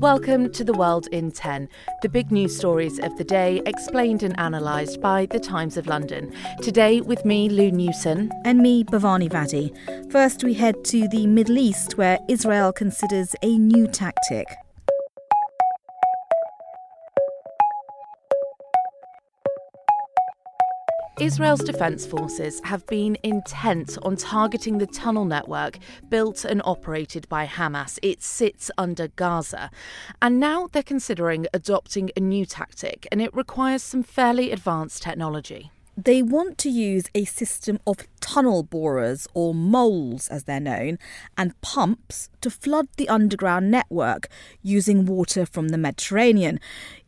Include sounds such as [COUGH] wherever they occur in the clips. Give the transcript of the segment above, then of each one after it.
Welcome to The World in 10, the big news stories of the day explained and analysed by The Times of London. Today with me, Lou Newson. And me, Bhavani Vadi. First, we head to the Middle East, where Israel considers a new tactic. Israel's defense forces have been intent on targeting the tunnel network built and operated by Hamas. It sits under Gaza. And now they're considering adopting a new tactic, and it requires some fairly advanced technology. They want to use a system of tunnel borers, or moles as they're known, and pumps to flood the underground network using water from the Mediterranean.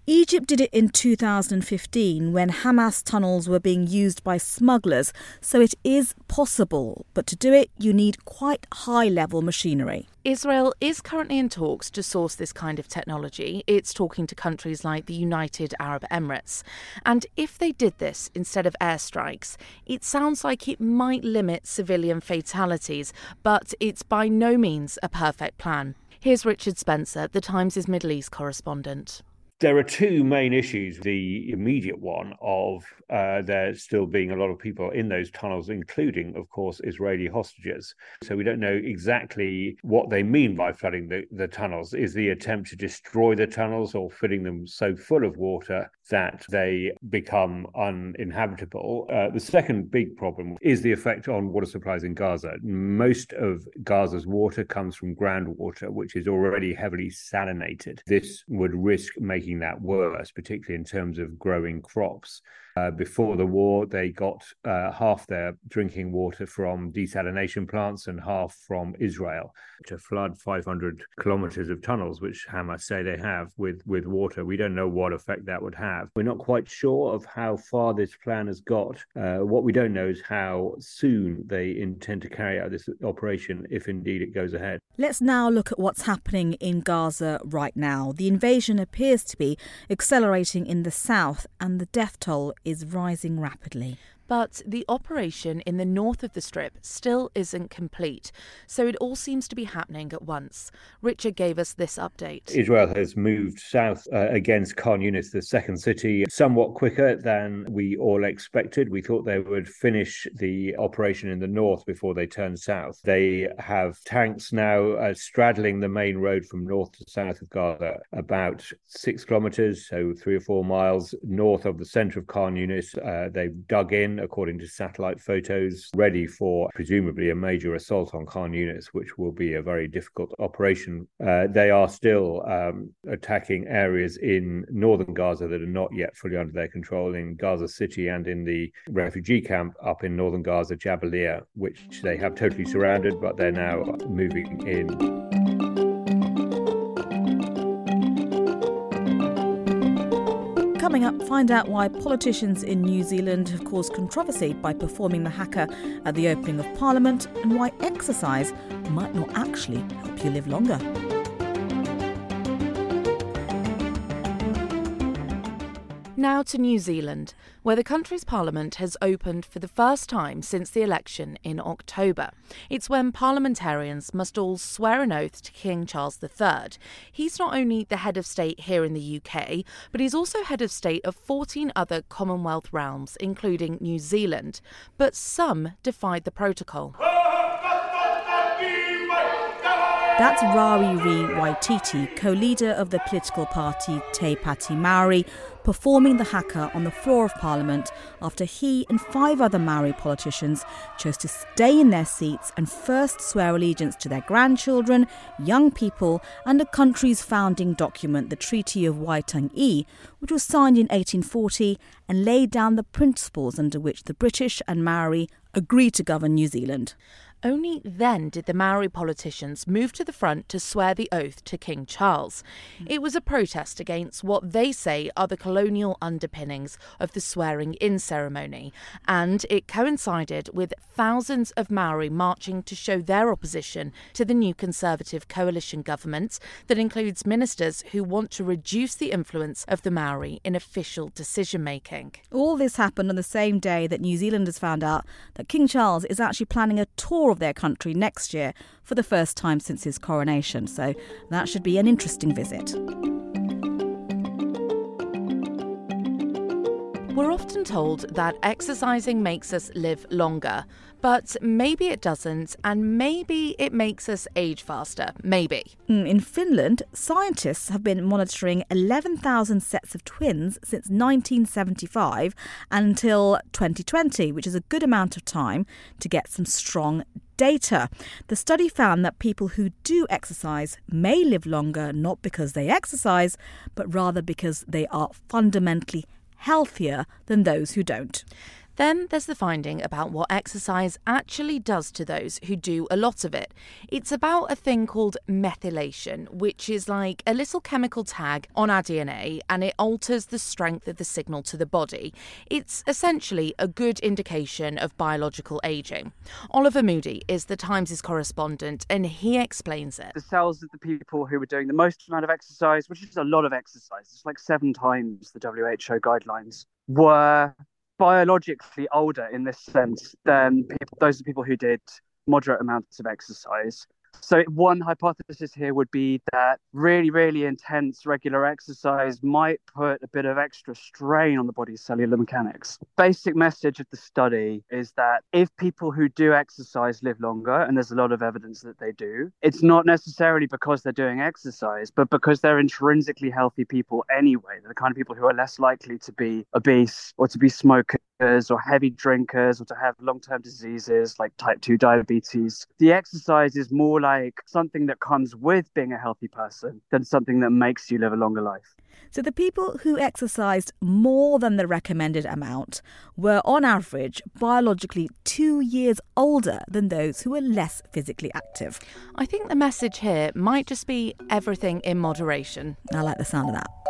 Egypt did it in 2015 when Hamas tunnels were being used by smugglers, so it is possible, but to do it, you need quite high level machinery. Israel is currently in talks to source this kind of technology. It's talking to countries like the United Arab Emirates. And if they did this instead of airstrikes, it sounds like it might limit civilian fatalities, but it's by no means a perfect plan. Here's Richard Spencer, the Times' Middle East correspondent. There are two main issues. The immediate one of uh, there still being a lot of people in those tunnels, including, of course, Israeli hostages. So we don't know exactly what they mean by flooding the, the tunnels. Is the attempt to destroy the tunnels or filling them so full of water that they become uninhabitable? Uh, the second big problem is the effect on water supplies in Gaza. Most of Gaza's water comes from groundwater, which is already heavily salinated. This would risk making making that worse, particularly in terms of growing crops. Uh, before the war, they got uh, half their drinking water from desalination plants and half from Israel to flood 500 kilometers of tunnels, which Hamas say they have with, with water. We don't know what effect that would have. We're not quite sure of how far this plan has got. Uh, what we don't know is how soon they intend to carry out this operation, if indeed it goes ahead. Let's now look at what's happening in Gaza right now. The invasion appears to be accelerating in the south, and the death toll is rising rapidly. But the operation in the north of the Strip still isn't complete, so it all seems to be happening at once. Richard gave us this update. Israel has moved south uh, against Khan Yunis, the second city, somewhat quicker than we all expected. We thought they would finish the operation in the north before they turn south. They have tanks now uh, straddling the main road from north to south of Gaza, about six kilometers, so three or four miles north of the center of Khan Yunis. Uh, they've dug in according to satellite photos, ready for presumably a major assault on Khan Yunis, which will be a very difficult operation. Uh, they are still um, attacking areas in northern Gaza that are not yet fully under their control in Gaza City and in the refugee camp up in northern Gaza, Jabalia, which they have totally surrounded, but they're now moving in. Coming up, find out why politicians in New Zealand have caused controversy by performing the haka at the opening of Parliament and why exercise might not actually help you live longer. Now to New Zealand, where the country's parliament has opened for the first time since the election in October. It's when parliamentarians must all swear an oath to King Charles III. He's not only the head of state here in the UK, but he's also head of state of 14 other Commonwealth realms, including New Zealand. But some defied the protocol. That's Rawiri Waititi, co leader of the political party Te Pāti Maori, performing the haka on the floor of Parliament after he and five other Maori politicians chose to stay in their seats and first swear allegiance to their grandchildren, young people, and the country's founding document, the Treaty of Waitangi, which was signed in 1840 and laid down the principles under which the British and Maori agreed to govern New Zealand. Only then did the Maori politicians move to the front to swear the oath to King Charles. Hmm. It was a protest against what they say are the colonial underpinnings of the swearing in ceremony, and it coincided with thousands of Maori marching to show their opposition to the new Conservative coalition government that includes ministers who want to reduce the influence of the Maori in official decision making. All this happened on the same day that New Zealanders found out that King Charles is actually planning a tour of their country next year for the first time since his coronation. So that should be an interesting visit. We're often told that exercising makes us live longer, but maybe it doesn't, and maybe it makes us age faster. Maybe. Hmm, in Finland, scientists have been monitoring 11,000 sets of twins since 1975 until 2020, which is a good amount of time to get some strong data. The study found that people who do exercise may live longer not because they exercise, but rather because they are fundamentally healthier than those who don't. Then there's the finding about what exercise actually does to those who do a lot of it. It's about a thing called methylation, which is like a little chemical tag on our DNA and it alters the strength of the signal to the body. It's essentially a good indication of biological aging. Oliver Moody is the Times' correspondent and he explains it. The cells of the people who were doing the most amount of exercise, which is a lot of exercise, it's like seven times the WHO guidelines, were biologically older in this sense than people, those are people who did moderate amounts of exercise. So, one hypothesis here would be that really, really intense regular exercise might put a bit of extra strain on the body's cellular mechanics. Basic message of the study is that if people who do exercise live longer, and there's a lot of evidence that they do, it's not necessarily because they're doing exercise, but because they're intrinsically healthy people anyway. They're the kind of people who are less likely to be obese or to be smokers or heavy drinkers or to have long term diseases like type 2 diabetes. The exercise is more like something that comes with being a healthy person than something that makes you live a longer life. So, the people who exercised more than the recommended amount were, on average, biologically two years older than those who were less physically active. I think the message here might just be everything in moderation. I like the sound of that.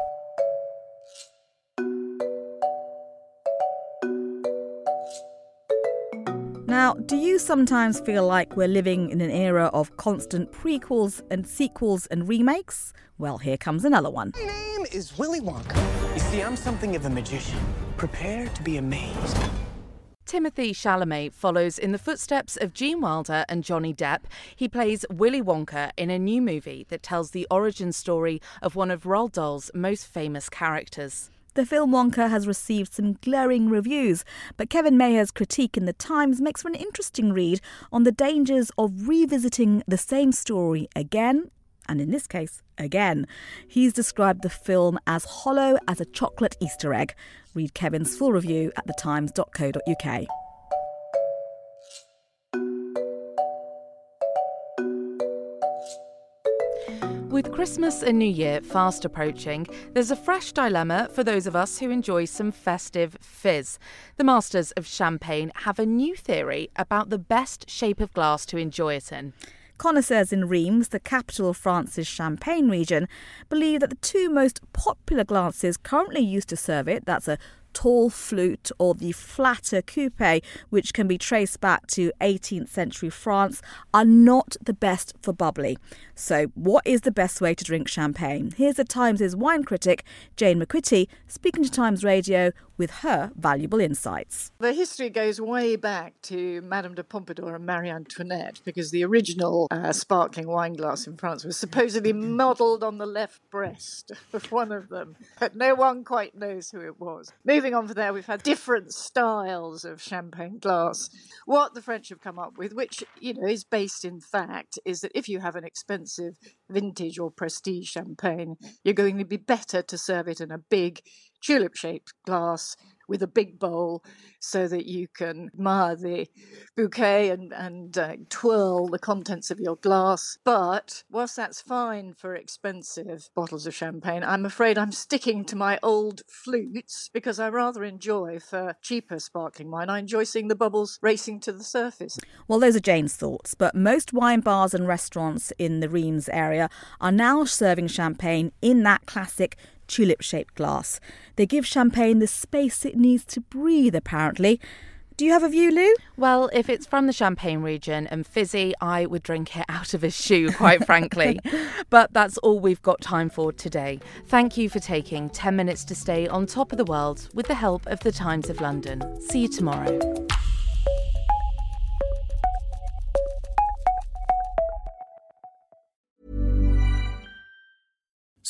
Now, do you sometimes feel like we're living in an era of constant prequels and sequels and remakes? Well, here comes another one. My name is Willy Wonka. You see, I'm something of a magician. Prepare to be amazed. Timothée Chalamet follows in the footsteps of Gene Wilder and Johnny Depp. He plays Willy Wonka in a new movie that tells the origin story of one of Roald Dahl's most famous characters. The film Wonka has received some glaring reviews, but Kevin Maher's critique in The Times makes for an interesting read on the dangers of revisiting the same story again, and in this case, again. He's described the film as hollow as a chocolate Easter egg. Read Kevin's full review at thetimes.co.uk. With Christmas and New Year fast approaching, there's a fresh dilemma for those of us who enjoy some festive fizz. The masters of champagne have a new theory about the best shape of glass to enjoy it in. Connoisseurs in Reims, the capital of France's Champagne region, believe that the two most popular glasses currently used to serve it, that's a tall flute or the flatter coupe, which can be traced back to 18th century France, are not the best for bubbly. So, what is the best way to drink champagne? Here's the Times' wine critic, Jane McQuitty, speaking to Times Radio with her valuable insights. The history goes way back to Madame de Pompadour and Marie Antoinette because the original uh, sparkling wine glass in France was supposedly modelled on the left breast of one of them, but no one quite knows who it was. Moving on from there, we've had different styles of champagne glass. What the French have come up with, which you know is based in fact, is that if you have an expensive vintage or prestige champagne, you're going to be better to serve it in a big tulip shaped glass with a big bowl so that you can admire the bouquet and, and uh, twirl the contents of your glass. But whilst that's fine for expensive bottles of champagne, I'm afraid I'm sticking to my old flutes because I rather enjoy, for cheaper sparkling wine, I enjoy seeing the bubbles racing to the surface. Well, those are Jane's thoughts, but most wine bars and restaurants in the Reims area are now serving champagne in that classic tulip shaped glass. They give champagne the space it needs to breathe, apparently. Do you have a view, Lou? Well, if it's from the Champagne region and fizzy, I would drink it [LAUGHS] out of a shoe, quite frankly. [LAUGHS] But that's all we've got time for today. Thank you for taking 10 minutes to stay on top of the world with the help of the Times of London. See you tomorrow.